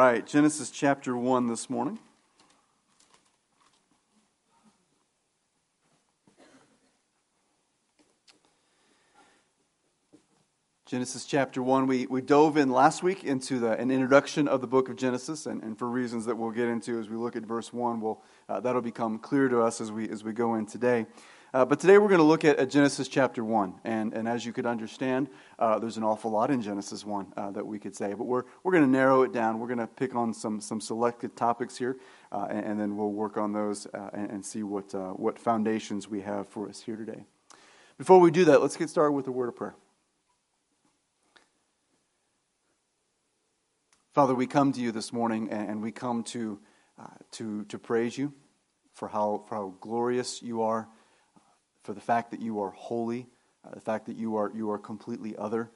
right, Genesis chapter 1 this morning. Genesis chapter 1. We, we dove in last week into the, an introduction of the book of Genesis, and, and for reasons that we'll get into as we look at verse 1, we'll, uh, that'll become clear to us as we, as we go in today. Uh, but today we're going to look at, at, Genesis chapter 1. And, and as you could understand, uh, there's an awful lot in Genesis 1 uh, that we could say. But we're, we're going to narrow it down. We're going to pick on some, some selected topics here, uh, and, and, then we'll work on those uh, and, and, see what, uh, what foundations we have for us here today. Before we do that, let's get started with a word of prayer. Father, we come to you this morning and we come to, to, to praise you for how, for how glorious you are, for the fact that you are holy, uh, the fact that you are, you are completely other.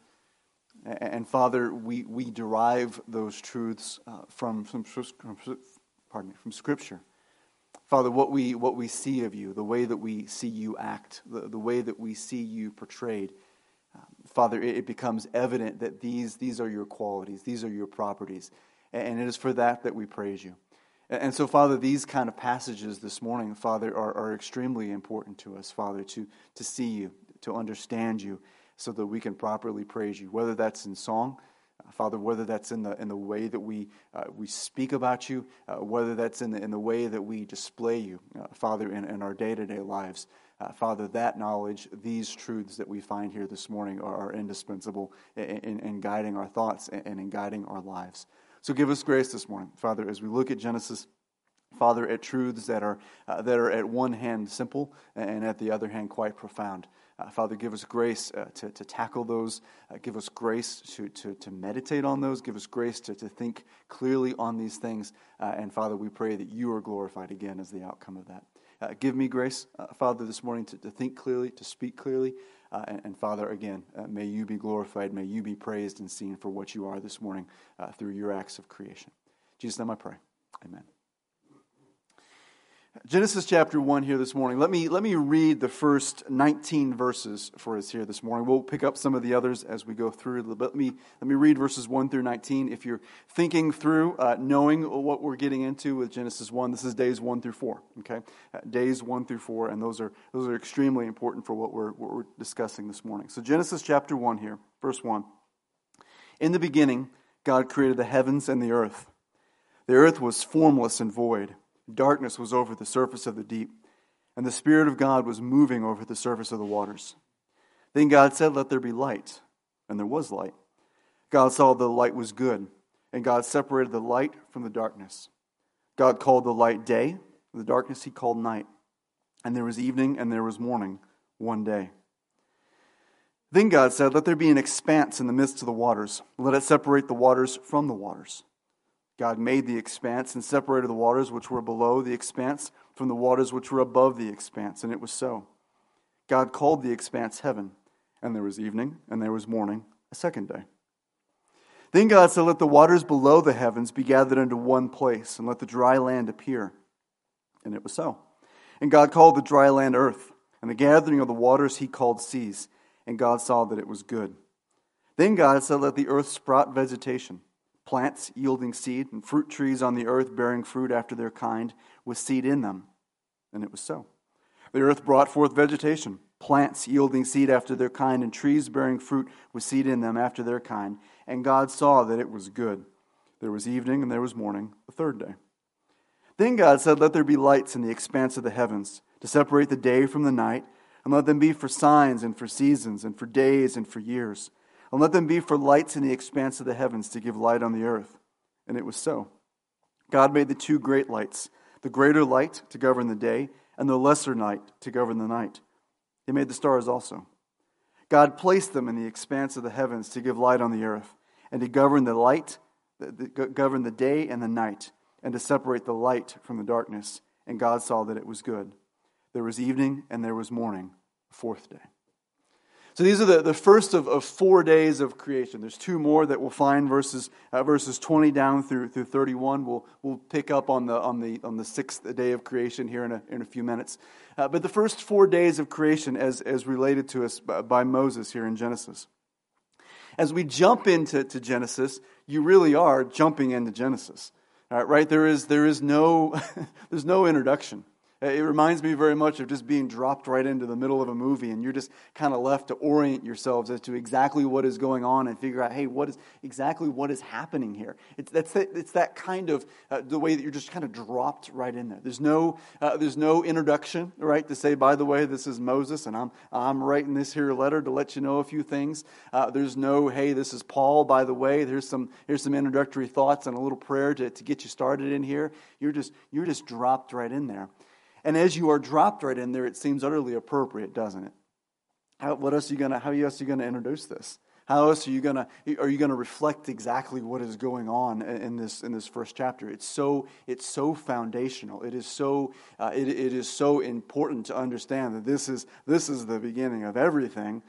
And, and Father, we, we derive those truths uh, from, from, pardon me, from Scripture. Father, what we, what we see of you, the way that we see you act, the, the way that we see you portrayed, Father, it becomes evident that these, these are your qualities, these are your properties. And it is for that that we praise you. And so, Father, these kind of passages this morning, Father, are, are extremely important to us, Father, to, to see you, to understand you, so that we can properly praise you, whether that's in song, uh, Father, whether that's in the, in the way that we, uh, we speak about you, uh, whether that's in the, in the way that we display you, uh, Father, in, in our day to day lives. Uh, Father, that knowledge, these truths that we find here this morning are, are indispensable in, in, in, guiding our thoughts and, and in guiding our lives. So give us grace this morning, Father, as we look at Genesis. Father, at truths that are, uh, that are at one hand simple and at the other hand quite profound. Uh, Father, give us grace uh, to, to tackle those. Uh, give us grace to, to, to meditate on those. Give us grace to, to think clearly on these things. Uh, and Father, we pray that you are glorified again as the outcome of that. Uh, give me grace, Father, this morning to, to think clearly, to speak clearly. Uh, and, and, Father, again, uh, may you be glorified. May you be praised and seen for what you are this morning uh, through your acts of creation. Jesus' name I pray. Amen. Genesis chapter 1 here this morning. Let me, let me read the first 19 verses for us here this morning. We'll pick up some of the others as we go through. Let me, let me read verses 1 through 19. If you're thinking through, uh, knowing what we're getting into with Genesis 1, this is days 1 through 4, okay? Uh, days 1 through 4, and those are, those are extremely important for what we're, what we're discussing this morning. So, Genesis chapter 1 here, verse 1. In the beginning, God created the heavens and the earth. The earth was formless and void Darkness was over the surface of the deep, and the Spirit of God was moving over the surface of the waters. Then God said, Let there be light. And there was light. God saw that the light was good, and God separated the light from the darkness. God called the light day, and the darkness he called night. And there was evening and there was morning one day. Then God said, Let there be an expanse in the midst of the waters. Let it separate the waters from the waters. God made the expanse and separated the waters which were below the expanse from the waters which were above the expanse, and it was so. God called the expanse heaven, and there was evening, and there was morning, a second day. Then God said, Let the waters below the heavens be gathered into one place, and let the dry land appear. And it was so. And God called the dry land earth, and the gathering of the waters he called seas, and God saw that it was good. Then God said, Let the earth sprout vegetation plants yielding seed, and fruit trees on the earth bearing fruit after their kind, with seed in them. And it was so. The earth brought forth vegetation, plants yielding seed after their kind, and trees bearing fruit with seed in them after their kind. And God saw that it was good. There was evening and there was morning, the third day. Then God said, Let there be lights in the expanse of the heavens, to separate the day from the night, and let them be for signs and for seasons and for days and for years and let them be for lights in the expanse of the heavens to give light on the earth. And it was so. God made the two great lights the greater light to govern the day, and the lesser light to govern the night. He made the stars also. God placed them in the expanse of the heavens to give light on the earth, and to govern the light, govern the day and the night, and to separate the light from the darkness. And God saw that it was good. There was evening and there was morning, fourth day. So these are the, the first of, of four days of creation. There's two more that we'll find verses uh, verses 20 down through through 31. We'll we'll pick up on the on the on the sixth day of creation here in a, in a few minutes. Uh, but the first four days of creation as as related to us by, by Moses here in Genesis. As we jump into to Genesis, you really are jumping into Genesis. right? There is, there is no, there's no introduction. It reminds me very much of just being dropped right into the middle of a movie, and you're just kind of left to orient yourselves as to exactly what is going on and figure out, hey, what is exactly what is happening here? It's, that's it's that kind of uh, the way that you're just kind of dropped right in there. There's no, uh, there's no introduction, right, to say, by the way, this is Moses, and I'm, I'm writing this here letter to let you know a few things. Uh, there's no, hey, this is Paul, by the way. There's some, here's some introductory thoughts and a little prayer to, to get you started in here. You're just, you're just dropped right in there. And as you are dropped right in there, it seems utterly appropriate, doesn't it? How, what else are you gonna, how else are you going to introduce this? How else are you going to are you going to reflect exactly what is going on in this in this first chapter? It's so it's so foundational. It is so uh, it, it is so important to understand that this is this is the beginning of everything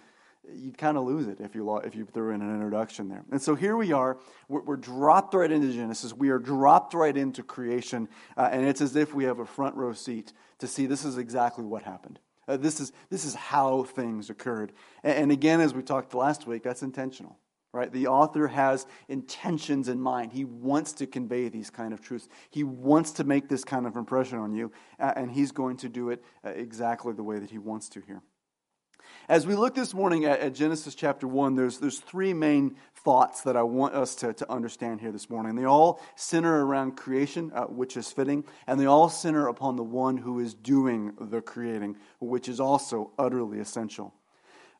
you'd kind of lose it if you, if you threw in an introduction there. And so here we are. We're, we're dropped right into Genesis. We are dropped right into creation. Uh, and it's as if we have a front row seat to see this is exactly what happened. Uh, this, is, this is how things occurred. And, and again, as we talked last week, that's intentional. Right? The author has intentions in mind. He wants to convey these kind of truths. He wants to make this kind of impression on you, uh, and he's going to do it uh, exactly the way that he wants to here. As we look this morning at, at, Genesis chapter 1, there's, there's three main thoughts that I want us to, to understand here this morning. They all center around creation, uh, which is fitting, and they all center upon the one who is doing the creating, which is also utterly essential.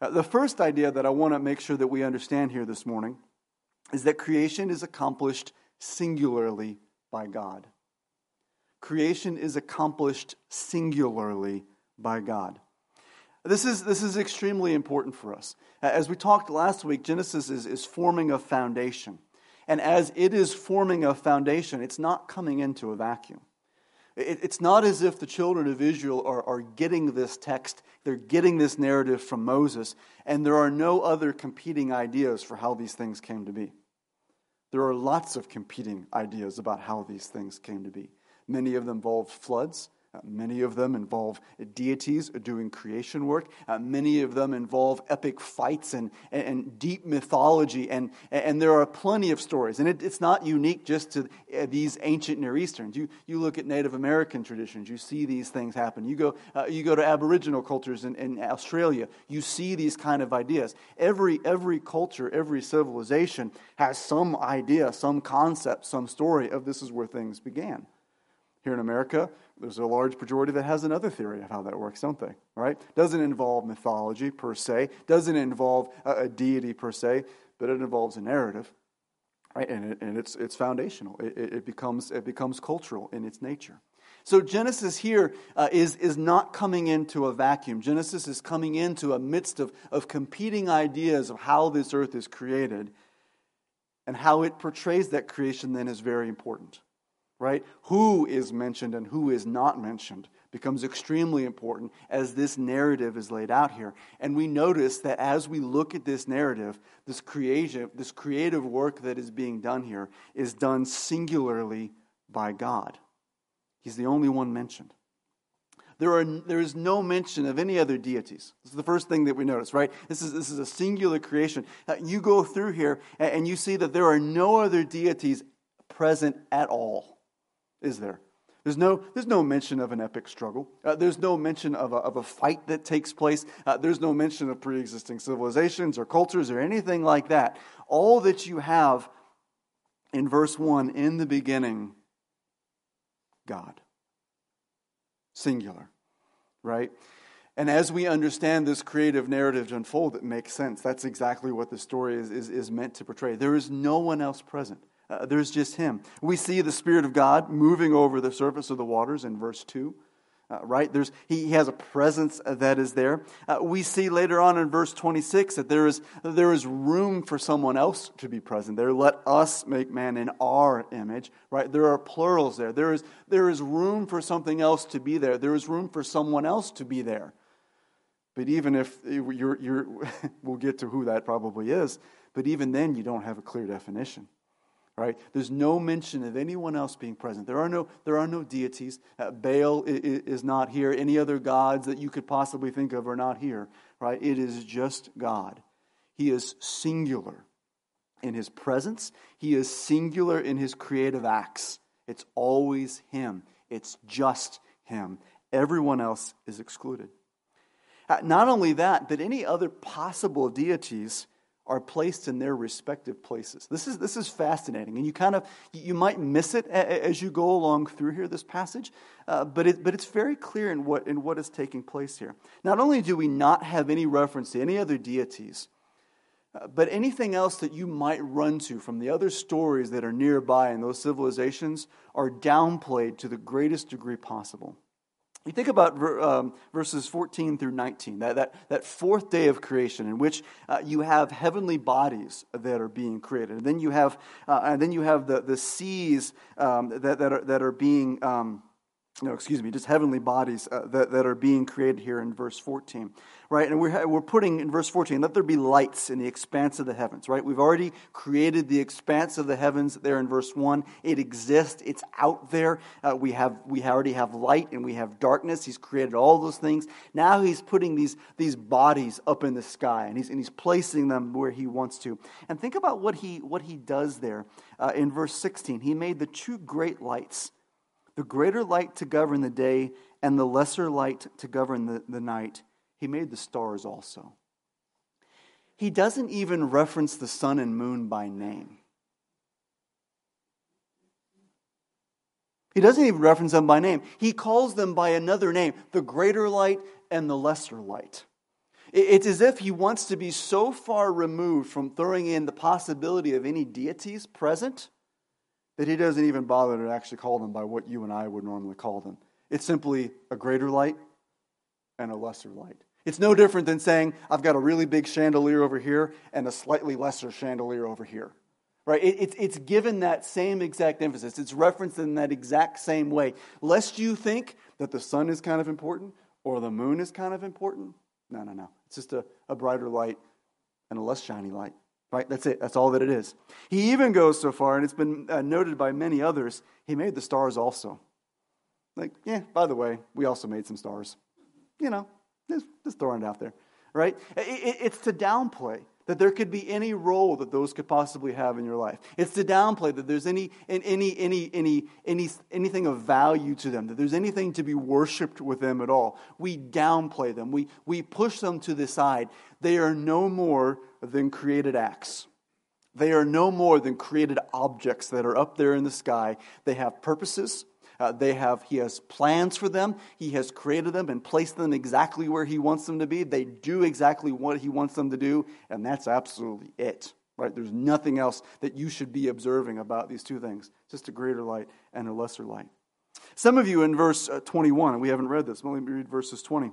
Uh, the first idea that I want to make sure that we understand here this morning is that creation is accomplished singularly by God. Creation is accomplished singularly by God. This is, this is extremely important for us. As we talked last week, Genesis is, is forming a foundation. And as it is forming a foundation, it's not coming into a vacuum. It, it's not as if the children of Israel are, are getting this text, they're getting this narrative from Moses, and there are no other competing ideas for how these things came to be. There are lots of competing ideas about how these things came to be. Many of them involved floods. Uh, many of them involve deities doing creation work. Uh, many of them involve epic fights and, and, and, deep mythology. And, and there are plenty of stories. And it, it's not unique just to uh, these ancient Near Easterns. You, you look at Native American traditions, you see these things happen. You go, uh, you go to Aboriginal cultures in, in Australia, you see these kind of ideas. Every, every culture, every civilization has some idea, some concept, some story of this is where things began. Here in America, there's a large majority that has another theory of how that works, don't they? Right? Doesn't involve mythology per se, doesn't involve a, a deity per se, but it involves a narrative, right? And, it, and it's, it's foundational. It, it, becomes, it becomes cultural in its nature. So Genesis here uh, is is, not coming into a vacuum. Genesis is coming into a midst of, of competing ideas of how this earth is created. And how it portrays that creation then is very important right? Who is mentioned and who is not mentioned becomes extremely important as this narrative is laid out here. And we notice that as we look at this narrative, this creative, this creative work that is being done here is done singularly by God. He's the only one mentioned. There, are, there is no mention of any other deities. This is the first thing that we notice, right? This is, this is a singular creation. Uh, you go through here and you see that there are no other deities present at all is there? There's no, there's no mention of an epic struggle. Uh, there's no mention of a, of a fight that takes place. Uh, there's no mention of pre existing civilizations or cultures or anything like that. All that you have in verse 1 in the beginning, God. Singular, right? And as we understand this creative narrative to unfold, it makes sense. That's exactly what the story is, is, is meant to portray. There is no one else present. Uh, there's just him. We see the Spirit of God moving over the surface of the waters in verse 2. Uh, right? There's, he, has a presence that is there. Uh, we see later on in verse 26 that there is, there is room for someone else to be present there. Let us make man in our image, right? There are plurals there. There is, there is room for something else to be there. There is room for someone else to be there. But even if you're, you're we'll get to who that probably is, but even then you don't have a clear definition right? There's no mention of anyone else being present. There are no, there are no deities. Uh, Baal is, is not here. Any other gods that you could possibly think of are not here, right? It is just God. He is singular in his presence. He is singular in his creative acts. It's always him, it's just him. Everyone else is excluded. Uh, not only that, but any other possible deities are placed in their respective places. This is, this is fascinating, and you kind of you might miss it as you go along through here this passage, uh, but it, but it's very clear in what in what is taking place here. Not only do we not have any reference to any other deities, uh, but anything else that you might run to from the other stories that are nearby in those civilizations are downplayed to the greatest degree possible. You think about um, verses 14 through 19, that, that, that fourth day of creation in which uh, you have heavenly bodies that are being created. And then you have, uh, and then you have the, the seas um, that, that, are, that are being, um, no, excuse me, just heavenly bodies uh, that, that are being created here in verse 14 right? And we're, we're putting in verse 14, let there be lights in the expanse of the heavens, right? We've already created the expanse of the heavens there in verse 1. It exists, it's out there. Uh, we, have, we already have light and we have darkness. He's created all those things. Now he's putting these, these bodies up in the sky and he's, and he's placing them where he wants to. And think about what he, what he does there uh, in verse 16. He made the two great lights the greater light to govern the day and the lesser light to govern the, the night. He made the stars also. He doesn't even reference the sun and moon by name. He doesn't even reference them by name. He calls them by another name the greater light and the lesser light. It's as if he wants to be so far removed from throwing in the possibility of any deities present that he doesn't even bother to actually call them by what you and I would normally call them. It's simply a greater light and a lesser light. It's no different than saying, I've got a really big chandelier over here and a slightly lesser chandelier over here. Right? It, it's, it's given that same exact emphasis. It's referenced in that exact same way. Lest you think that the sun is kind of important or the moon is kind of important. No, no, no. It's just a, a brighter light and a less shiny light. Right? That's it. That's all that it is. He even goes so far, and it's been uh, noted by many others, he made the stars also. Like, yeah, by the way, we also made some stars. You know, just, just throwing it out there, right? It, it's to downplay that there could be any role that those could possibly have in your life. It's to downplay that there's any, any, any, any, any, anything of value to them, that there's anything to be worshiped with them at all. We downplay them, we, we push them to the side. They are no more than created acts. They are no more than created objects that are up there in the sky. They have purposes, uh, they have, he has plans for them. He has created them and placed them exactly where he wants them to be. They do exactly what he wants them to do, and that's absolutely it. Right? There's nothing else that you should be observing about these two things. Just a greater light and a lesser light. Some of you in verse uh, 21, and we haven't read this, let me read verses 20.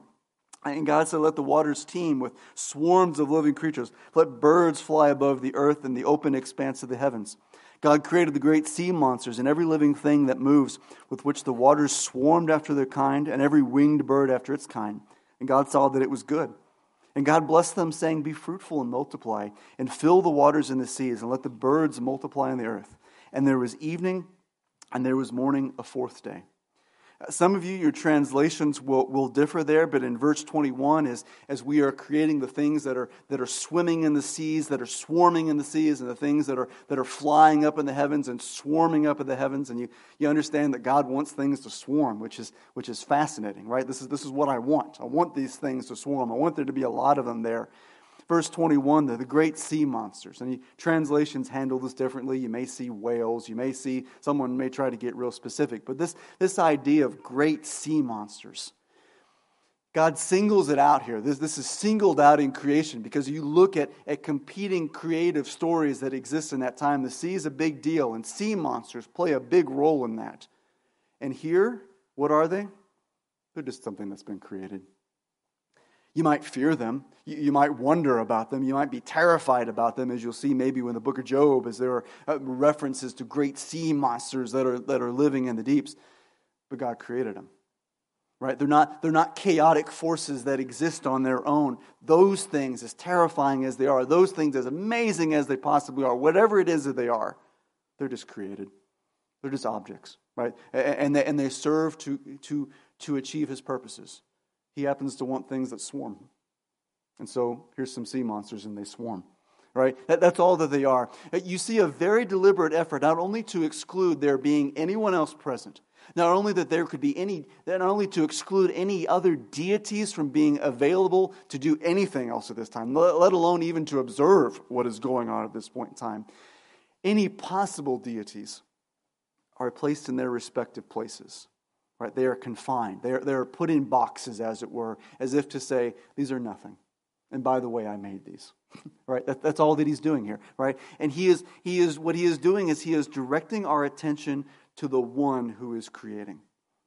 And God said, Let the waters teem with swarms of living creatures. Let birds fly above the earth and the open expanse of the heavens. God created the great sea monsters and every living thing that moves, with which the waters swarmed after their kind, and every winged bird after its kind. And God saw that it was good. And God blessed them, saying, Be fruitful and multiply, and fill the waters in the seas, and let the birds multiply on the earth. And there was evening, and there was morning, a fourth day. Some of you, your translations will, will differ there, but in verse 21, as, as we are creating the things that are, that are swimming in the seas, that are swarming in the seas, and the things that are, that are flying up in the heavens and swarming up in the heavens, and you, you understand that God wants things to swarm, which is, which is fascinating, right? This is, this is what I want. I want these things to swarm. I want there to be a lot of them there. Verse 21, the, the great sea monsters. And translations handle this differently. You may see whales. You may see, someone may try to get real specific. But this, this idea of great sea monsters, God singles it out here. This, this is singled out in creation because you look at, at competing creative stories that exist in that time. The sea is a big deal, and sea monsters play a big role in that. And here, what are they? They're just something that's been created. You might fear them. You, might wonder about them. You might be terrified about them, as you'll see maybe in the book of Job, as there are uh, references to great sea monsters that are, that are living in the deeps. But God created them. Right? They're not, they're not chaotic forces that exist on their own. Those things, as terrifying as they are, those things, as amazing as they possibly are, whatever it is that they are, they're just created. They're just objects, right? And they, and they serve to, to, to achieve his purposes. He happens to want things that swarm. And so here's some sea monsters, and they swarm. right? That, that's all that they are. You see a very deliberate effort not only to exclude there being anyone else present, not only that there could be any, not only to exclude any other deities from being available to do anything else at this time, let alone even to observe what is going on at this point in time. Any possible deities are placed in their respective places. Right? They are confined. They are, they are put in boxes, as it were, as if to say, these are nothing. And by the way, I made these. right? That, that's all that he's doing here, right? And he is, he is, what he is doing is he is directing our attention to the one who is creating,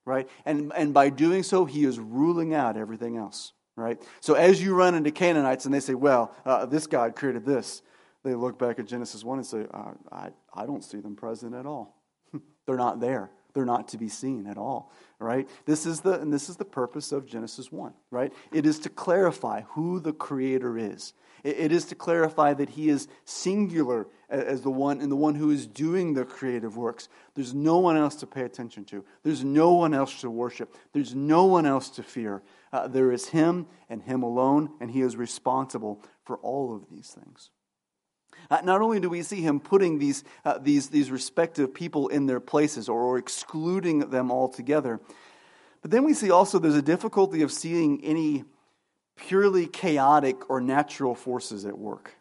right? And, and by doing so, he is ruling out everything else, right? So as you run into Canaanites and they say, well, uh, this God created this, they look back at Genesis 1 and say, uh, I, I don't see them present at all. They're not there. They're not to be seen at all, right? This is the and this is the purpose of Genesis 1, right? It is to clarify who the creator is. It, it is to clarify that he is singular as the one and the one who is doing the creative works. There's no one else to pay attention to. There's no one else to worship. There's no one else to fear. Uh, there is him and him alone, and he is responsible for all of these things. Uh, not only do we see him putting these, uh, these, these respective people in their places or, or excluding them altogether, but then we see also there's a difficulty of seeing any purely chaotic or natural forces at work.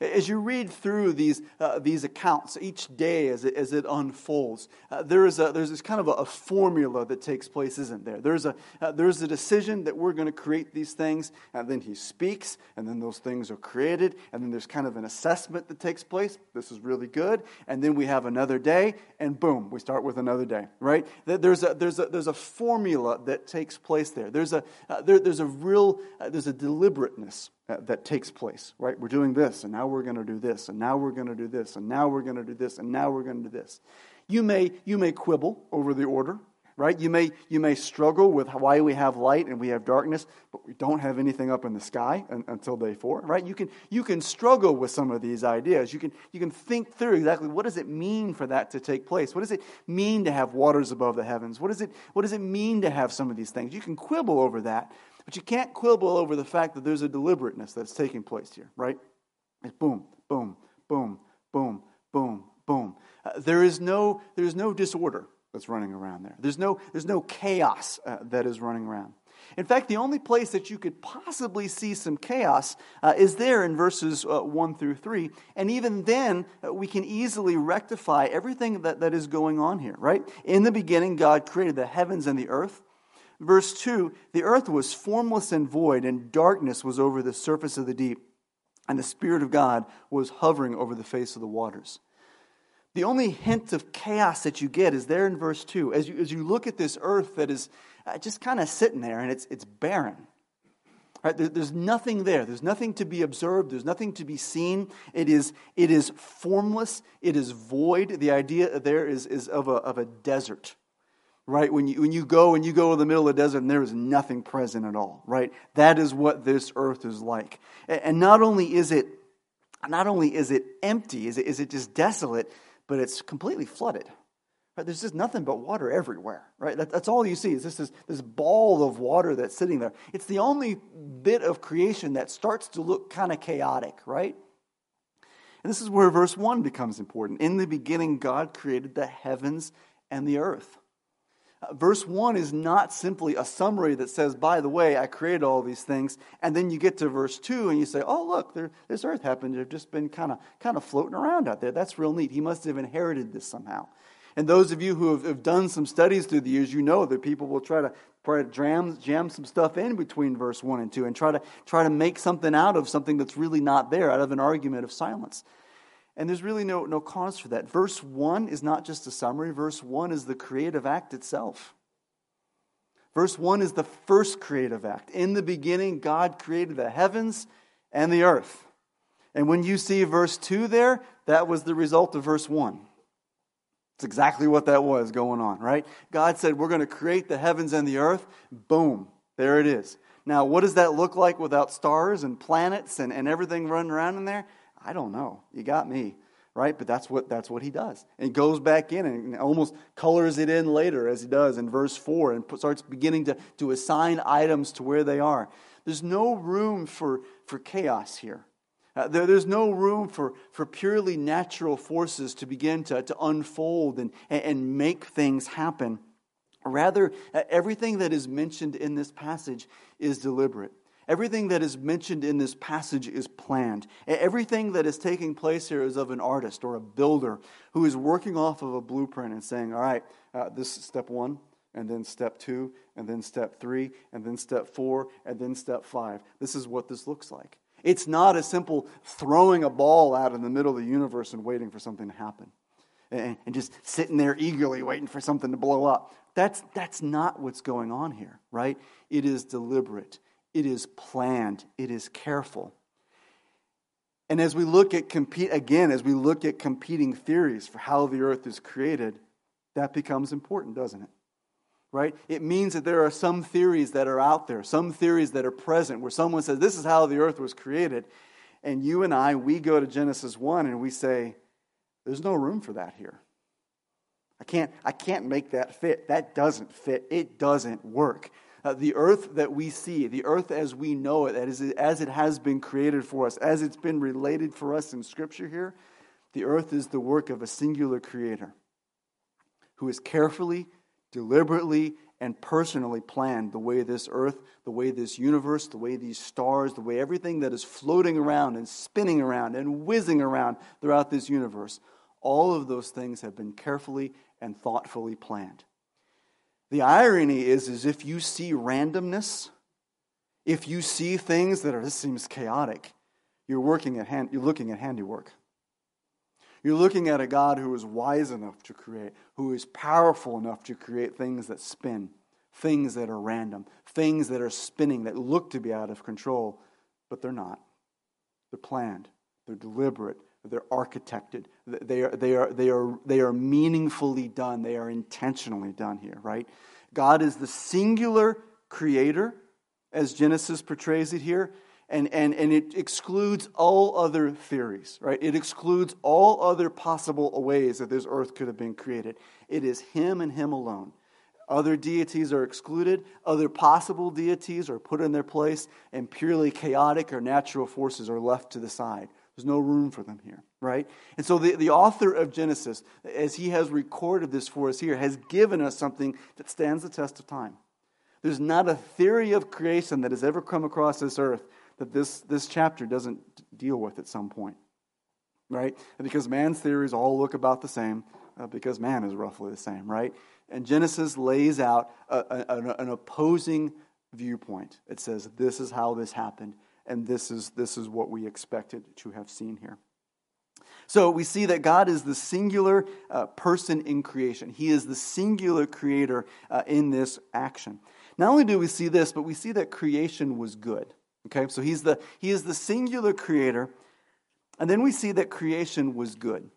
As you read through these, uh, these accounts each day as it, as it unfolds, uh, there is a, there's this kind of a, a, formula that takes place, isn't there? There's a, uh, there's a decision that we're going to create these things, and then he speaks, and then those things are created, and then there's kind of an assessment that takes place. This is really good. And then we have another day, and boom, we start with another day, right? There's a, there's a, there's a formula that takes place there. There's a, uh, there, there's a real, uh, there's a deliberateness Uh, that takes place, right? We're doing this, and now we're going to do this, and now we're going to do this, and now we're going to do this, and now we're going to do this. You may, you may quibble over the order, right? You may, you may struggle with why we have light and we have darkness, but we don't have anything up in the sky until day four, right? You can, you can struggle with some of these ideas. You can, you can think through exactly what does it mean for that to take place? What does it mean to have waters above the heavens? What does it, what does it mean to have some of these things? You can quibble over that, but you can't quibble over the fact that there's a deliberateness that's taking place here, right? It's boom, boom, boom, boom, boom, boom. Uh, there is no there is no disorder that's running around there. There's no there's no chaos uh, that is running around. In fact, the only place that you could possibly see some chaos uh, is there in verses uh, 1 through 3. And even then, uh, we can easily rectify everything that, that is going on here, right? In the beginning, God created the heavens and the earth. Verse 2 The earth was formless and void, and darkness was over the surface of the deep, and the Spirit of God was hovering over the face of the waters. The only hint of chaos that you get is there in verse 2. As you, as you look at this earth that is uh, just kind of sitting there and it's, it's barren. Right? There, there's nothing there. There's nothing to be observed. There's nothing to be seen. It is, it is formless. It is void. The idea there is, is of, a, of a desert right? When you, when you go and you go to the middle of the desert and there is nothing present at all, right? That is what this earth is like. And not only is it, not only is it empty, is it, is it just desolate, but it's completely flooded. Right? There's just nothing but water everywhere, right? That, that's all you see is this, this, this ball of water that's sitting there. It's the only bit of creation that starts to look kind of chaotic, right? And this is where verse 1 becomes important. In the beginning, God created the heavens and the earth. Verse 1 is not simply a summary that says, by the way, I created all these things. And then you get to verse 2 and you say, oh, look, there, this earth happened to have just been kind of kind of floating around out there. That's real neat. He must have inherited this somehow. And those of you who have, have done some studies through the years, you know that people will try to, try to jam, jam some stuff in between verse 1 and 2 and try to, try to make something out of something that's really not there, out of an argument of silence. And there's really no, no cause for that. Verse 1 is not just a summary, verse 1 is the creative act itself. Verse 1 is the first creative act. In the beginning, God created the heavens and the earth. And when you see verse 2 there, that was the result of verse 1. It's exactly what that was going on, right? God said, We're going to create the heavens and the earth. Boom, there it is. Now, what does that look like without stars and planets and, and everything running around in there? I don't know. You got me, right? But that's what, that's what he does. And goes back in and almost colors it in later, as he does in verse 4, and starts beginning to, to assign items to where they are. There's no room for, for chaos here. Uh, there, there's no room for, for purely natural forces to begin to, to unfold and, and make things happen. Rather, everything that is mentioned in this passage is deliberate. Everything that is mentioned in this passage is planned. Everything that is taking place here is of an artist or a builder who is working off of a blueprint and saying, all right, uh, this is step one, and then step two, and then step three, and then step four, and then step five. This is what this looks like. It's not a simple throwing a ball out in the middle of the universe and waiting for something to happen and, and just sitting there eagerly waiting for something to blow up. That's, that's not what's going on here, right? It is deliberate, it is planned, it is careful. And as we look at compete again, as we look at competing theories for how the earth is created, that becomes important, doesn't it? right? It means that there are some theories that are out there, some theories that are present, where someone says, This is how the earth was created. And you and I, we go to Genesis 1 and we say, There's no room for that here. I can't, I can't make that fit. That doesn't fit. It doesn't work. Uh, the earth that we see, the earth as we know it, as, as it has been created for us, as it's been related for us in Scripture here, the earth is the work of a singular creator who has carefully deliberately and personally planned the way this earth, the way this universe, the way these stars, the way everything that is floating around and spinning around and whizzing around throughout this universe, all of those things have been carefully and thoughtfully planned. The irony is, is if you see randomness, if you see things that are, this seems chaotic, you're working at hand, you're looking at handiwork. You're looking at a God who is wise enough to create, who is powerful enough to create things that spin, things that are random, things that are spinning, that look to be out of control, but they're not. They're planned, they're deliberate, they're architected, they are, they are, they are, they are meaningfully done, they are intentionally done here, right? God is the singular creator, as Genesis portrays it here, and, and, and it excludes all other theories, right? It excludes all other possible ways that this earth could have been created. It is Him and Him alone. Other deities are excluded, other possible deities are put in their place, and purely chaotic or natural forces are left to the side. There's no room for them here, right? And so the, the author of Genesis, as he has recorded this for us here, has given us something that stands the test of time. There's not a theory of creation that has ever come across this earth that this, this chapter doesn't deal with at some point. Right? And because man's theories all look about the same, uh, because man is roughly the same, right? And Genesis lays out a, a, an opposing viewpoint. It says, this is how this happened, and this is, this is what we expected to have seen here. So we see that God is the singular uh, person in creation. He is the singular creator uh, in this action. Not only do we see this, but we see that creation was good. Okay, so he's the, he is the singular creator. And then we see that creation was good.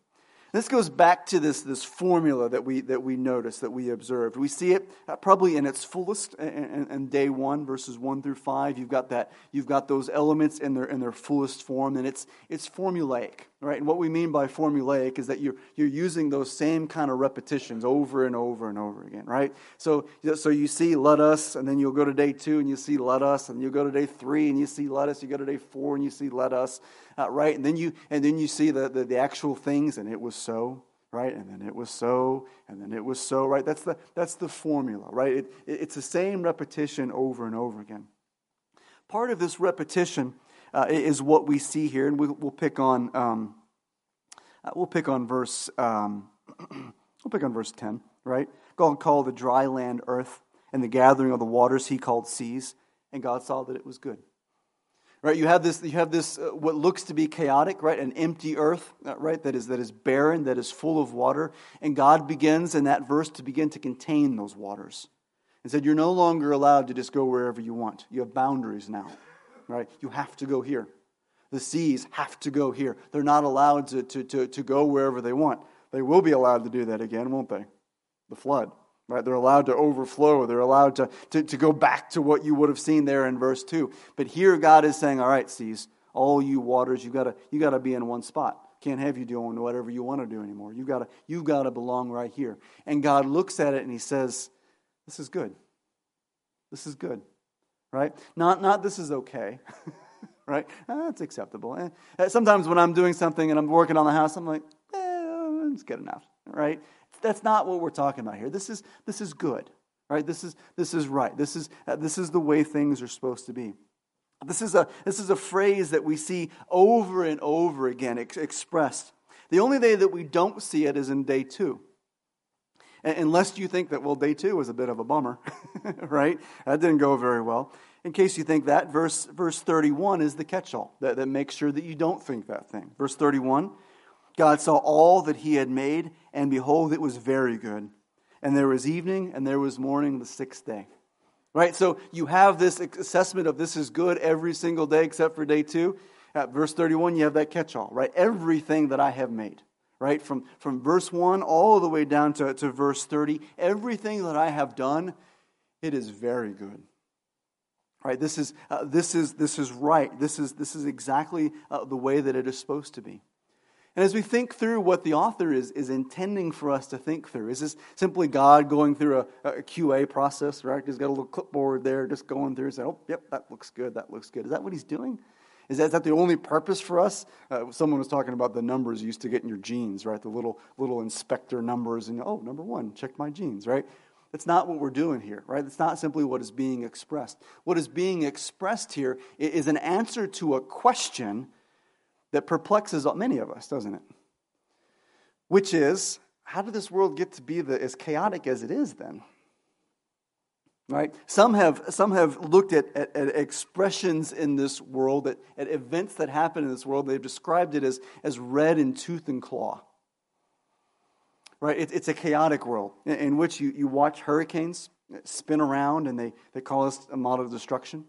This goes back to this, this formula that we, that we noticed, that we observed. We see it uh, probably in its fullest in, in, day one, verses one through five. You've got that, you've got those elements in their, in their fullest form, and it's, it's formulaic, right? And what we mean by formulaic is that you're, you're using those same kind of repetitions over and over and over again, right? So, so you see let us, and then you'll go to day two and you see let us, and you go to day three and you see let us, you go to day four and you see let us uh, right? And then you and then you see the, the, the actual things, and it was so, right? And then it was so, and then it was so, right? That's the that's the formula, right? It, it, it's the same repetition over and over again. Part of this repetition uh, is what we see here, and we'll, we'll pick on um, uh, we'll pick on verse um, we'll pick on verse ten, right? God called the dry land earth, and the gathering of the waters he called seas, and God saw that it was good. Right? You have this you have this uh, what looks to be chaotic right? An empty earth uh, right? That is that is barren that is full of water and god begins in that verse to begin to contain those waters. And said you're no longer allowed to just go wherever you want. You have boundaries now right you have to go here the seas have to go here they're not allowed to, to, to, to go wherever they want they will be allowed to do that again won't they the flood Right? They're allowed to overflow. They're allowed to, to, to go back to what you would have seen there in verse 2. But here God is saying, all right, seas, all you waters, you gotta you gotta be in one spot. Can't have you doing whatever you want to do anymore. You gotta you gotta belong right here. And God looks at it and he says, This is good. This is good. Right? Not not this is okay. right? That's acceptable. Eh. Sometimes when I'm doing something and I'm working on the house, I'm like, eh, it's good enough, right? That's not what we're talking about here. This is, this is good, right? This is, this is right. This is, uh, this is the way things are supposed to be. This is a, this is a phrase that we see over and over again ex- expressed. The only day that we don't see it is in day two. Unless you think that, well, day two was a bit of a bummer, right? That didn't go very well. In case you think that, verse, verse 31 is the catch all that, that makes sure that you don't think that thing. Verse 31 God saw all that he had made, and behold, it was very good. And there was evening, and there was morning the sixth day. Right? So you have this assessment of this is good every single day except for day two. At verse 31, you have that catch all, right? Everything that I have made right? From, from verse 1 all the way down to, to verse 30, everything that I have done, it is very good. Right? This is, uh, this is, this is right. This is, this is exactly uh, the way that it is supposed to be. And as we think through what the author is, is intending for us to think through, is this simply God going through a, a QA process, right? He's got a little clipboard there, just going through and saying, oh, yep, that looks good, that looks good. Is that what he's doing? Is that, is that the only purpose for us? Uh, someone was talking about the numbers you used to get in your jeans, right? The little, little inspector numbers, and oh, number one, check my jeans, right? That's not what we're doing here, right? It's not simply what is being expressed. What is being expressed here is an answer to a question that perplexes many of us, doesn't it? Which is, how did this world get to be the, as chaotic as it is then? Right? Some have, some have looked at, at, at expressions in this world, at, at events that happen in this world. They've described it as, as red in tooth and claw. Right? It, it's a chaotic world in, in, which you, you watch hurricanes spin around and they, they cause a model of destruction.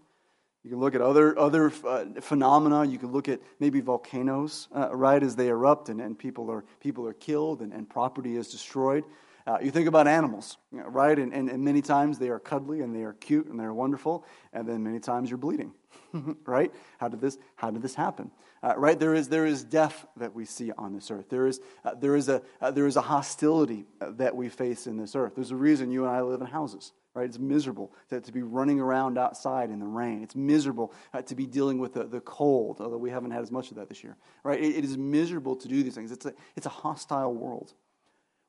You can look at other, other uh, phenomena. You can look at maybe volcanoes, uh, right, as they erupt and, and people, are, people are killed and, and property is destroyed. Uh, you think about animals, right? And, and, and, many times they are cuddly and they are cute and they're wonderful, and then many times you're bleeding, right? How did this, how did this happen? Uh, right? There is, there is death that we see on this earth. There is, uh, there is, a, uh, there is a hostility uh, that we face in this earth. There's a reason you and I live in houses, right? It's miserable to, to be running around outside in the rain. It's miserable uh, to be dealing with the, the cold, although we haven't had as much of that this year, right? it, it is miserable to do these things. It's a, it's a hostile world.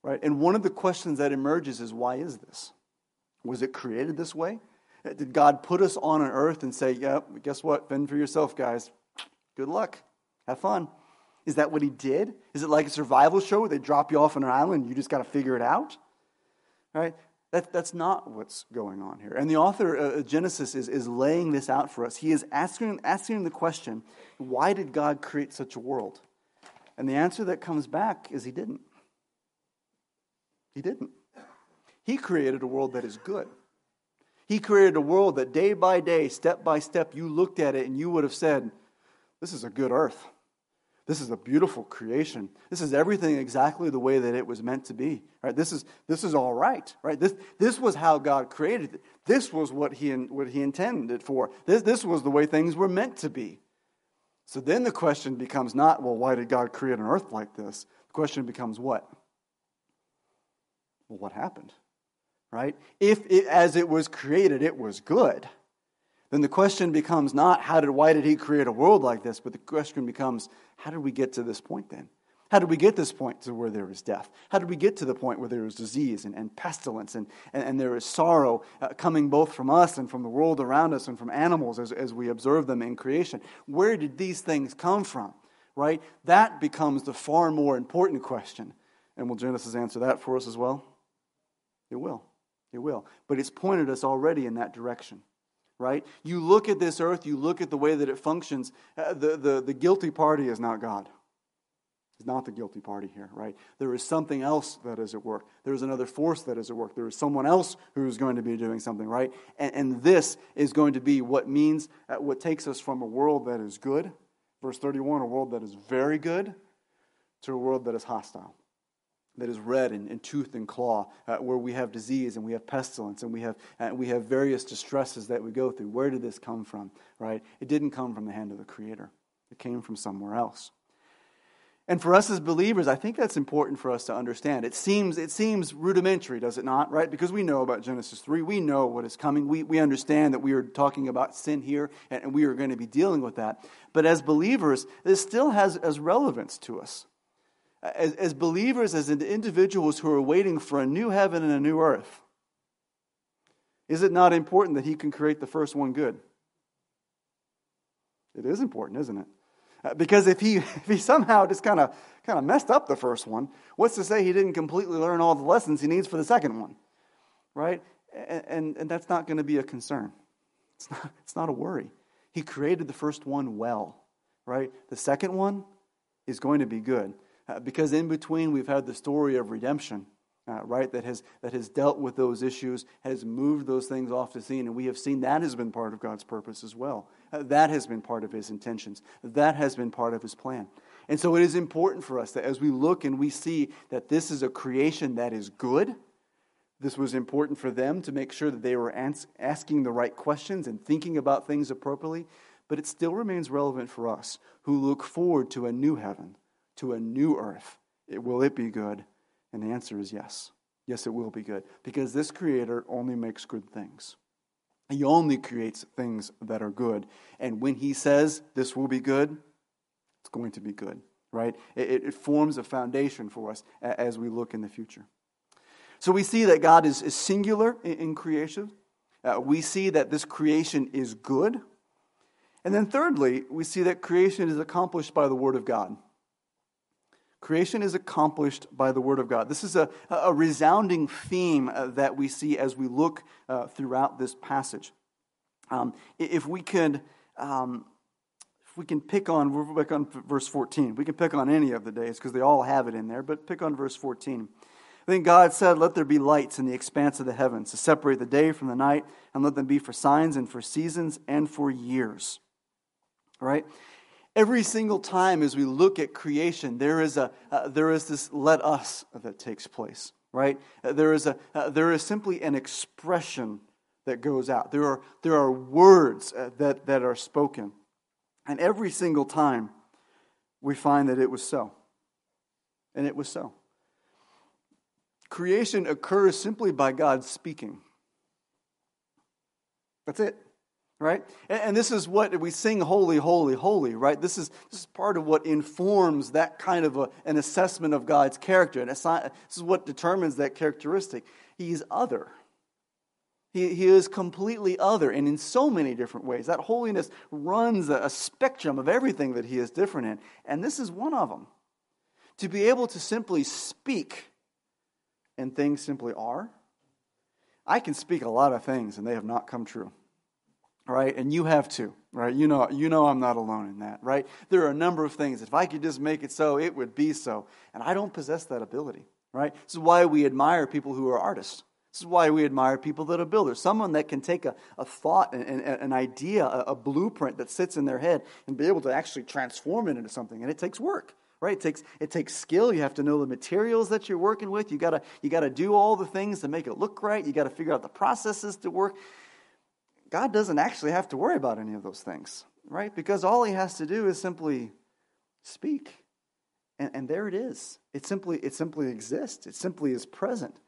Right? And one of the questions that emerges is why is this? Was it created this way? Did God put us on an earth and say, yeah, guess what? Fend for yourself, guys. Good luck. Have fun. Is that what he did? Is it like a survival show where they drop you off on an island and you just got to figure it out? Right? That, that's not what's going on here. And the author of Genesis is, is laying this out for us. He is asking, asking the question why did God create such a world? And the answer that comes back is he didn't. He didn't. He created a world that is good. He created a world that day by day, step by step, you looked at it and you would have said, This is a good earth. This is a beautiful creation. This is everything exactly the way that it was meant to be. Right? This is this is all right. Right? This this was how God created it. This was what he what he intended for. This this was the way things were meant to be. So then the question becomes not, well, why did God create an earth like this? The question becomes what? Well, what happened? Right? If it, as it was created, it was good, then the question becomes not how did why did he create a world like this, but the question becomes how did we get to this point then? How did we get this point to where there is death? How did we get to the point where there is disease and, and pestilence and, and, and, there is sorrow uh, coming both from us and from the world around us and from animals as, as we observe them in creation? Where did these things come from? Right? That becomes the far more important question. And will Genesis answer that for us as well? It will. It will. But it's pointed us already in that direction, right? You look at this earth, you look at the way that it functions. Uh, the, the, the guilty party is not God. It's not the guilty party here, right? There is something else that is at work. There is another force that is at work. There is someone else who is going to be doing something, right? And, and this is going to be what means, uh, what takes us from a world that is good, verse 31, a world that is very good, to a world that is hostile that is red and, and tooth and claw, uh, where we have disease and we have pestilence and we have, uh, we have various distresses that we go through. Where did this come from? Right? It didn't come from the hand of the Creator, it came from somewhere else. And for us as believers, I think that's important for us to understand. It seems, it seems rudimentary, does it not, right? Because we know about Genesis 3. We know what is coming. We, we understand that we are talking about sin here, and we are going to be dealing with that. But as believers, this still has as relevance to us. As, as believers, as individuals who are waiting for a new heaven and a new earth, is it not important that He can create the first one good? It is important, isn't it? Uh, because if he, if he somehow just kind of kind of messed up the first one, what's to say he didn't completely learn all the lessons he needs for the second one? Right? And, and, and that's not going to be a concern. It's not, it's not a worry. He created the first one well, right? The second one is going to be good. Uh, because in between, we've had the story of redemption uh, right, that has, that has dealt with those issues, has moved those things off the scene. And we have seen that has been part of God's purpose as well. Uh, that has been part of his intentions. That has been part of his plan. And so it is important for us that as we look and we see that this is a creation that is good, this was important for them to make sure that they were ans- asking the right questions and thinking about things appropriately. But it still remains relevant for us who look forward to a new heaven, to a new earth. It, will it be good? And the answer is yes. Yes, it will be good. Because this Creator only makes good things. He only creates things that are good. And when He says this will be good, it's going to be good, right? It, it forms a foundation for us as we look in the future. So we see that God is, is singular in, in creation. Uh, we see that this creation is good. And then, thirdly, we see that creation is accomplished by the Word of God. Creation is accomplished by the Word of God. This is a, a resounding theme uh, that we see as we look uh, throughout this passage. Um, if we could, um, if we can pick on, we're back on verse 14. We can pick on any of the days because they all have it in there, but pick on verse 14. Then God said, Let there be lights in the expanse of the heavens to separate the day from the night, and let them be for signs and for seasons and for years. All right? Every single time as we look at creation, there is, a, uh, there is this let us that takes place, right? Uh, there, is a, uh, there is simply an expression that goes out. There are, there are words uh, that, that are spoken. And every single time we find that it was so. And it was so. Creation occurs simply by God speaking. That's it right? And, this is what we sing holy, holy, holy, right? This is, this is part of what informs that kind of a, an assessment of God's character. And this is what determines that characteristic. He's other. He, he is completely other, and in so many different ways. That holiness runs a, a spectrum of everything that he is different in. And this is one of them. To be able to simply speak and things simply are. I can speak a lot of things and they have not come true right? And you have too, right? You know, you know I'm not alone in that, right? There are a number of things. If I could just make it so, it would be so. And I don't possess that ability, right? This is why we admire people who are artists. This is why we admire people that are builders. Someone that can take a, a thought, an, an idea, a, a blueprint that sits in their head and be able to actually transform it into something. And it takes work right? It takes, it takes skill. You have to know the materials that you're working with. You gotta, you gotta do all the things to make it look right. You gotta figure out the processes to work. God doesn't actually have to worry about any of those things, right? Because all he has to do is simply speak. And, and there it is. It simply, it simply exists, it simply is present.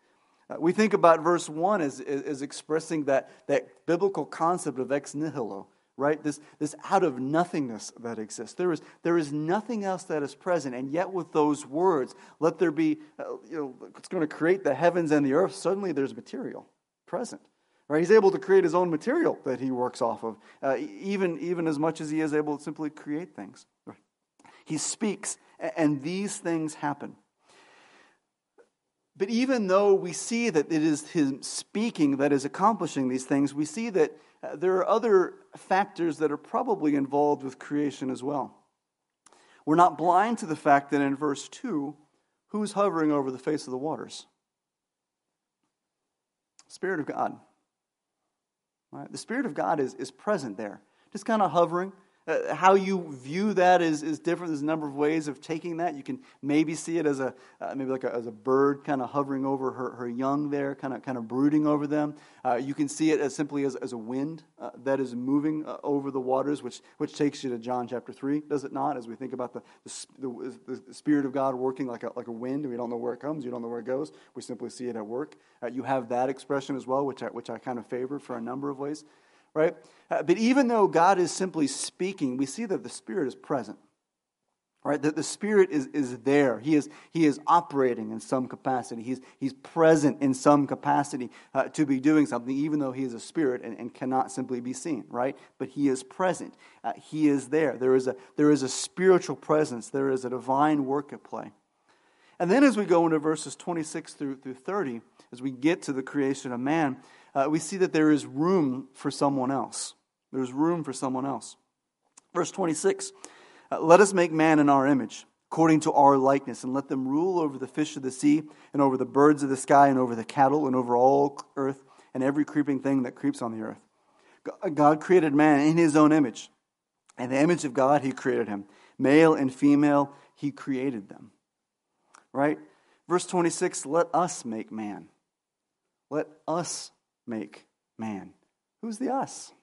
Uh, we think about verse 1 as, as expressing that, that biblical concept of ex nihilo, right? This, this out of nothingness that exists. There is, there is nothing else that is present. And yet, with those words, let there be, uh, you know, it's going to create the heavens and the earth. Suddenly, there's material present. Right? He's able to create his own material that he works off of, uh, even, even as much as he is able to simply create things. He speaks, and these things happen. But even though we see that it is his speaking that is accomplishing these things, we see that uh, there are other factors that are probably involved with creation as well. We're not blind to the fact that in verse 2, who's hovering over the face of the waters? Spirit of God. Right? The Spirit of God is, is present there, just kind of hovering. Uh, how you view that is, is different. There's a number of ways of taking that. You can maybe see it as a uh, maybe like a, as a bird kind of hovering over her, her young there, kind of kind of brooding over them. Uh, you can see it as simply as, as a wind uh, that is moving uh, over the waters, which which takes you to John chapter three, does it not? As we think about the the, the, the Spirit of God working like a like a wind, we don't know where it comes, you don't know where it goes. We simply see it at work. Uh, you have that expression as well, which I, which I kind of favor for a number of ways right? Uh, but even though God is simply speaking, we see that the Spirit is present, right? That the Spirit is, is there. He is, he is operating in some capacity. He's, he's present in some capacity uh, to be doing something, even though He is a Spirit and, and cannot simply be seen, right? But He is present. Uh, he is there. There is, a, there is a spiritual presence, there is a divine work at play. And then as we go into verses 26 through, through 30, as we get to the creation of man, uh, we see that there is room for someone else. There's room for someone else. Verse 26 uh, Let us make man in our image, according to our likeness, and let them rule over the fish of the sea, and over the birds of the sky, and over the cattle, and over all earth, and every creeping thing that creeps on the earth. God created man in his own image. In the image of God, he created him. Male and female, he created them. Right? Verse 26 Let us make man. Let us make man. Who's the us?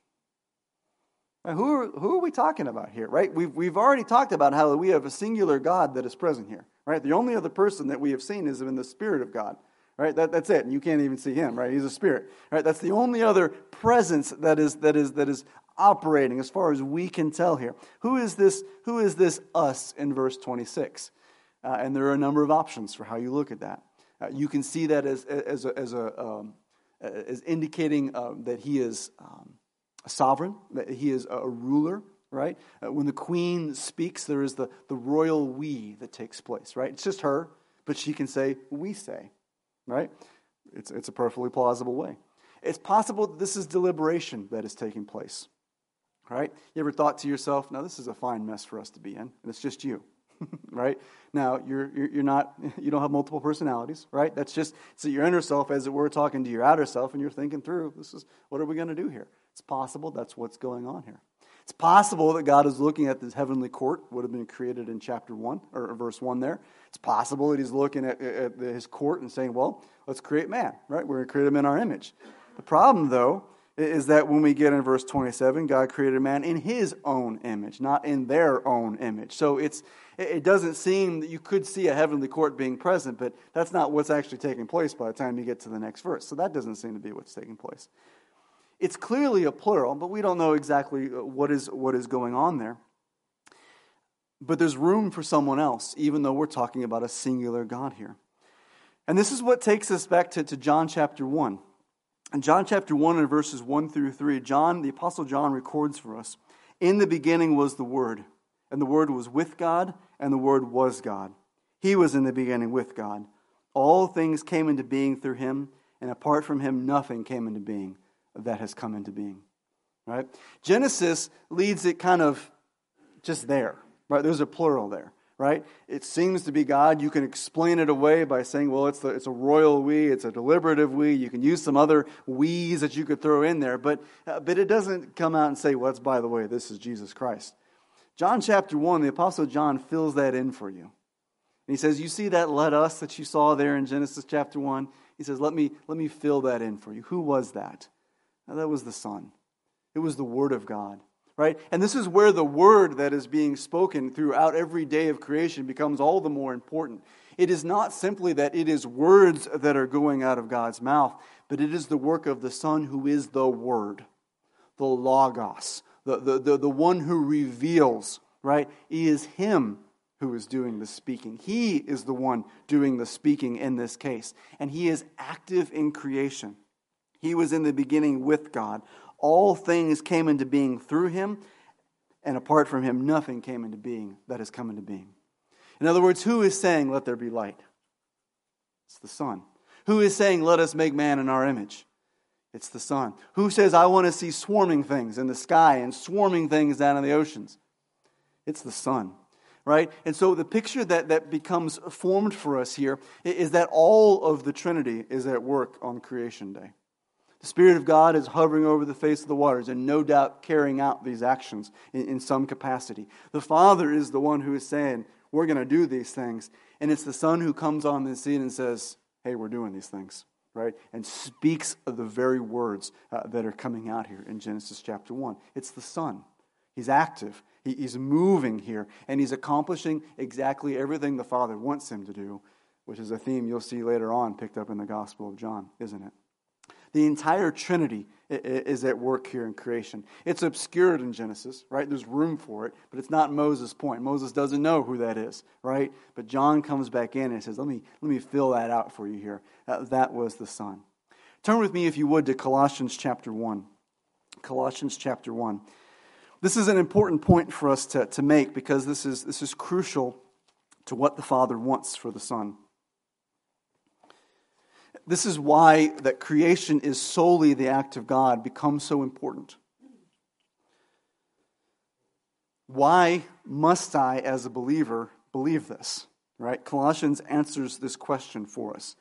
Who, are, who are we talking about here, right? We've, we've already talked about how we have a singular God that is present here, right? The only other person that we have seen is in the Spirit of God, right? That, that's it. And you can't even see him, right? He's a spirit, right? That's the only other presence that is, that is, that is operating as far as we can tell here. Who is this, who is this us in verse 26? Uh, and there are a number of options for how you look at that. Uh, you can see that as, as a, as a um, is indicating uh, that he is um, sovereign, that he is a ruler, right? Uh, when the queen speaks, there is the, the royal we that takes place, right? It's just her, but she can say, we say, right? It's, it's a perfectly plausible way. It's possible that this is deliberation that is taking place, right? You ever thought to yourself, now this is a fine mess for us to be in, and it's just you, right? Now, you're, you're not, you don't have multiple personalities, right? That's just, so your inner self, as it were, talking to your outer self, and you're thinking through, this is, what are we going to do here? It's possible that's what's going on here. It's possible that God is looking at this heavenly court, would have been created in chapter 1, or verse 1 there. It's possible that he's looking at, at his court and saying, well, let's create man, right? We're going to create him in our image. The problem, though, is that when we get in verse 27, God created man in his own image, not in their own image. So it's, it doesn't seem that you could see a heavenly court being present, but that's not what's actually taking place by the time you get to the next verse. So that doesn't seem to be what's taking place. It's clearly a plural, but we don't know exactly uh, what is, what is going on there. But there's room for someone else, even though we're talking about a singular God here. And this is what takes us back to, to John chapter 1. In John chapter 1 and verses 1 through 3, John, the Apostle John records for us In the beginning was the Word, and the Word was with God, and the Word was God. He was in the beginning with God. All things came into being through him, and apart from him, nothing came into being that has come into being. Right? Genesis leads it kind of just there. Right? There's a plural there right? It seems to be God. You can explain it away by saying, well, it's, the, it's a royal we, it's a deliberative we. You can use some other we's that you could throw in there, but, uh, but it doesn't come out and say, well, it's by the way, this is Jesus Christ. John chapter 1, the Apostle John fills that in for you. And he says, You see that let us that you saw there in Genesis chapter 1? He says, Let me, let me fill that in for you. Who was that? Now, that was the Son, it was the Word of God right? And this is where the word that is being spoken throughout every day of creation becomes all the more important. It is not simply that it is words that are going out of God's mouth, but it is the work of the Son who is the Word, the Logos, the, the, the, the one who reveals, right? He is Him who is doing the speaking. He is the one doing the speaking in this case. And He is active in creation. He was in the beginning with God. All things came into being through him, and apart from him, nothing came into being that has come into being. In other words, who is saying, Let there be light? It's the Son. Who is saying, Let us make man in our image? It's the Son. Who says, I want to see swarming things in the sky and swarming things down in the oceans? It's the Son. Right? And so the picture that, that becomes formed for us here is that all of the Trinity is at work on creation day. The Spirit of God is hovering over the face of the waters and no doubt carrying out these actions in, in some capacity. The Father is the one who is saying, We're going to do these things. And it's the Son who comes on the scene and says, Hey, we're doing these things, right? And speaks of the very words uh, that are coming out here in Genesis chapter 1. It's the Son. He's active, he, he's moving here, and he's accomplishing exactly everything the Father wants him to do, which is a theme you'll see later on picked up in the Gospel of John, isn't it? The entire Trinity is at work here in creation. It's obscured in Genesis, right? There's room for it, but it's not Moses' point. Moses doesn't know who that is, right? But John comes back in and says, Let me, let me fill that out for you here. Uh, that was the Son. Turn with me, if you would, to Colossians chapter 1. Colossians chapter 1. This is an important point for us to, to make because this is, this is crucial to what the Father wants for the Son. This is why that creation is solely the act of God becomes so important. Why must I, as a believer, believe this? Right? Colossians answers this question for us.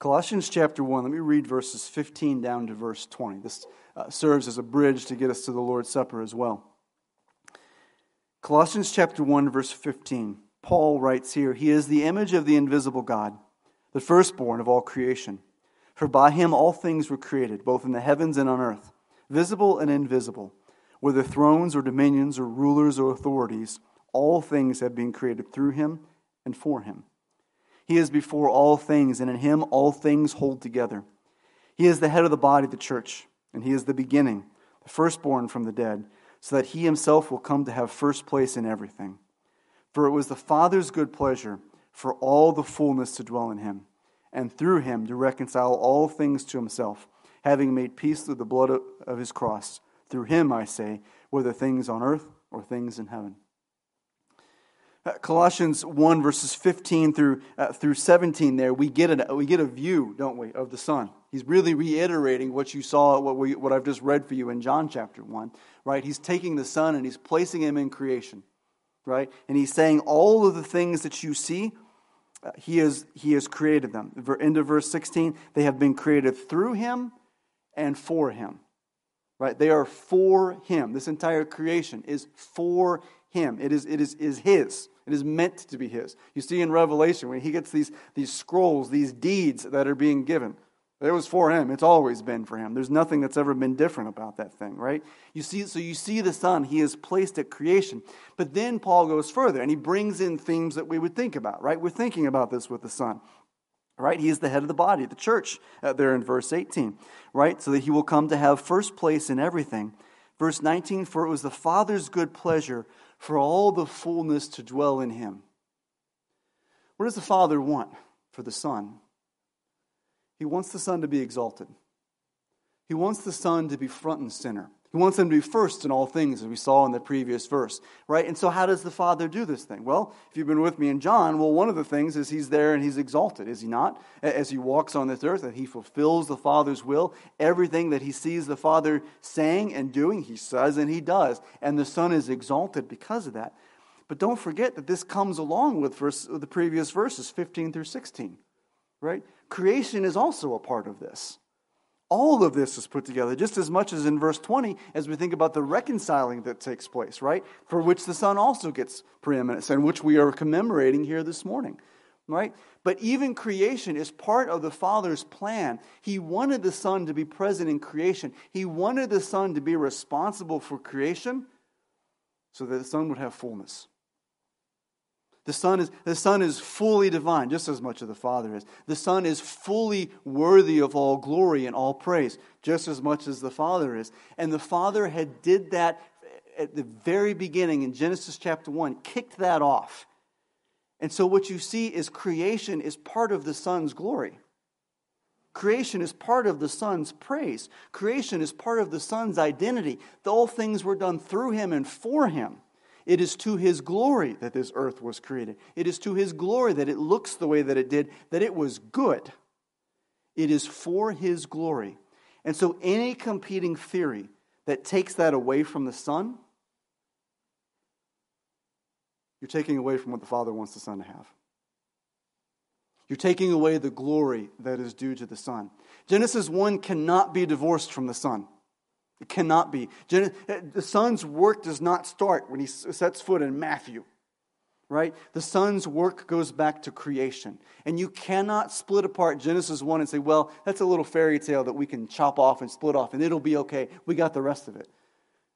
Colossians chapter 1, let me read verses 15 down to verse 20. This uh, serves as a bridge to get us to the Lord's Supper as well. Colossians chapter 1, verse 15. Paul writes here, He is the image of the invisible God the firstborn of all creation. For by him all things were created, both in the heavens and on earth, visible and invisible, whether thrones or dominions or rulers or authorities, all things have been created through him and for him. He is before all things, and in him all things hold together. He is the head of the body, the church, and he is the beginning, the firstborn from the dead, so that he himself will come to have first place in everything. For it was the Father's good pleasure for all the fullness to dwell in him, and through him to reconcile all things to himself, having made peace through the blood of his cross. Through him, I say, whether things on earth or things in heaven. Uh, Colossians 1, verses 15 through, uh, through 17, there, we get, a, we get a view, don't we, of the Son. He's really reiterating what you saw, what, we, what I've just read for you in John chapter 1, right? He's taking the Son and he's placing him in creation, right? And he's saying all of the things that you see he, has, he has created them. Into verse 16, they have been created through him and for him. Right? They are for him. This entire creation is for him. It is, it is, is his. It is meant to be his. You see in Revelation when he gets these, these scrolls, these deeds that are being given. It was for him. It's always been for him. There's nothing that's ever been different about that thing, right? You see, so you see the Son, he is placed at creation. But then Paul goes further and he brings in themes that we would think about, right? We're thinking about this with the Son. Right? He is the head of the body, the church, uh, there in verse 18, right? So that he will come to have first place in everything. Verse 19, for it was the Father's good pleasure for all the fullness to dwell in him. What does the Father want for the Son? He wants the Son to be exalted. He wants the Son to be front and center. He wants him to be first in all things, as we saw in the previous verse, right? And so, how does the Father do this thing? Well, if you've been with me in John, well, one of the things is he's there and he's exalted, is he not? As he walks on this earth, that he fulfills the Father's will. Everything that he sees the Father saying and doing, he says and he does. And the Son is exalted because of that. But don't forget that this comes along with verse, the previous verses, 15 through 16, right? Creation is also a part of this. All of this is put together just as much as in verse 20 as we think about the reconciling that takes place, right? For which the Son also gets preeminence and which we are commemorating here this morning, right? But even creation is part of the Father's plan. He wanted the Son to be present in creation, He wanted the Son to be responsible for creation so that the Son would have fullness. The Son is, the Son is fully divine, just as much as the Father is. The Son is fully worthy of all glory and all praise, just as much as the Father is. And the Father had did that at the very beginning in Genesis chapter 1, kicked that off. And so what you see is creation is part of the Son's glory. Creation is part of the Son's praise. Creation is part of the Son's identity. The All things were done through Him and for Him. It is to his glory that this earth was created. It is to his glory that it looks the way that it did, that it was good. It is for his glory. And so, any competing theory that takes that away from the Son, you're taking away from what the Father wants the Son to have. You're taking away the glory that is due to the Son. Genesis 1 cannot be divorced from the Son. It cannot be. The Son's work does not start when he sets foot in Matthew right? The Son's work goes back to creation. And you cannot split apart Genesis 1 and say, well, that's a little fairy tale that we can chop off and split off and it'll be okay. We got the rest of it.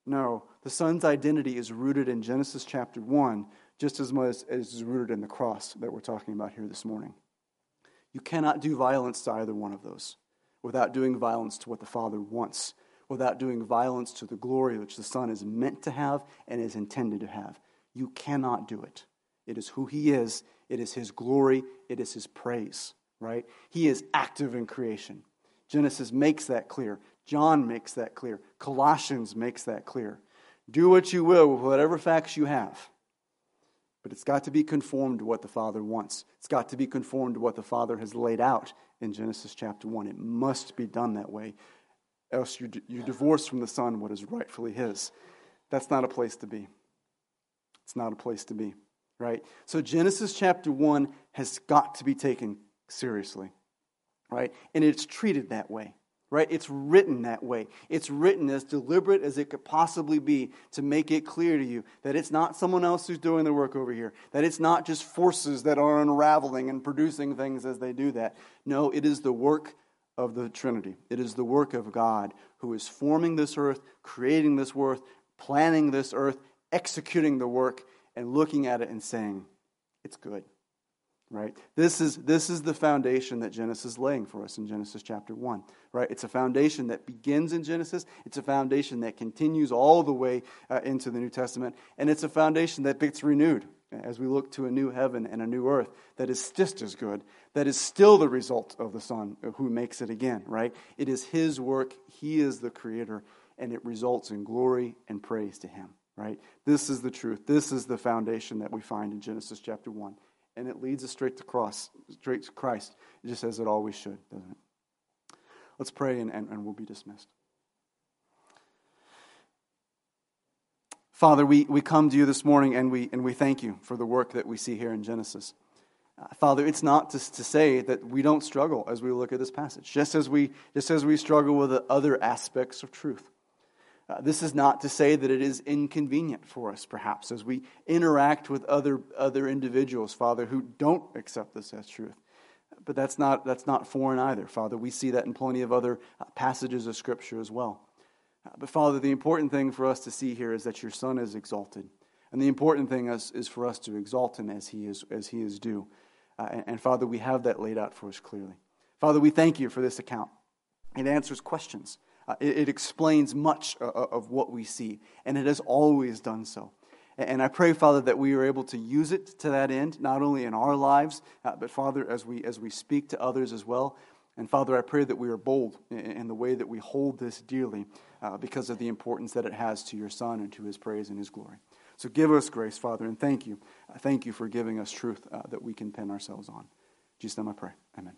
No, the Son's identity is rooted in Genesis chapter 1 just as much as is rooted in the cross that we're talking about here this morning. You cannot do violence to either one of those without doing violence to what the Father wants, without doing violence to the glory which the Son is meant to have and is intended to have. You cannot do it. It is who He is, it is His glory, it is His praise, right? He is active in creation. Genesis makes that clear. John makes that clear. Colossians makes that clear. Do what you will with whatever facts you have. But it's got to be conformed to what the Father wants. It's got to be conformed to what the Father has laid out in Genesis chapter 1. It must be done that way. Else you, you divorce from the Son what is rightfully His. That's not a place to be. It's not a place to be right? So Genesis chapter 1 has got to be taken seriously, right? And it's treated that way, right? It's written that way. It's written as deliberate as it could possibly be to make it clear to you that it's not someone else who's doing the work over here, that it's not just forces that are unraveling and producing things as they do that. No, it is the work of the Trinity. It is the work of God who is forming this earth, creating this earth, planning this earth, executing the work, and looking at it and saying, it's good. Right? This is, this is the foundation that Genesis is laying for us in Genesis chapter 1. Right? It's a foundation that begins in Genesis. It's a foundation that continues all the way uh, into the New Testament. And it's a foundation that gets renewed as we look to a new heaven and a new earth that is just as good, that is still the result of the Son who makes it again, right? It is His work, He is the Creator, and it results in glory and praise to Him right? This is the truth. This is the foundation that we find in Genesis chapter 1. And it leads us straight to cross, straight to Christ, just as it always should, doesn't it? Let's pray and, and, and we'll be dismissed. Father, we, we come to you this morning and we, and we thank you for the work that we see here in Genesis. Uh, Father, it's not to, to say that we don't struggle as we look at this passage, just as we, just as we struggle with the other aspects of truth. Uh, this is not to say that it is inconvenient for us, perhaps, as we interact with other, other individuals, Father, who don't accept this as truth. But that's not, that's not foreign either, Father. We see that in plenty of other uh, passages of Scripture as well. But, Father, the important thing for us to see here is that your Son is exalted. And the important thing is, is for us to exalt him as he is, as he is due. Uh, and, and, Father, we have that laid out for us clearly. Father, we thank you for this account. It answers questions. Uh, it, it, explains much uh, uh, of what we see, and it has always done so. And I pray, Father, that we are able to use it to that end, not only in our lives, uh, but Father, as we as we speak to others as well. And Father, I pray that we are bold in, the way that we hold this dearly, uh, because of the importance that it has to your Son and to His praise and His glory. So give us grace, Father, and thank you. Uh, thank you for giving us truth that we can pin ourselves on. Jesus' I pray. Amen.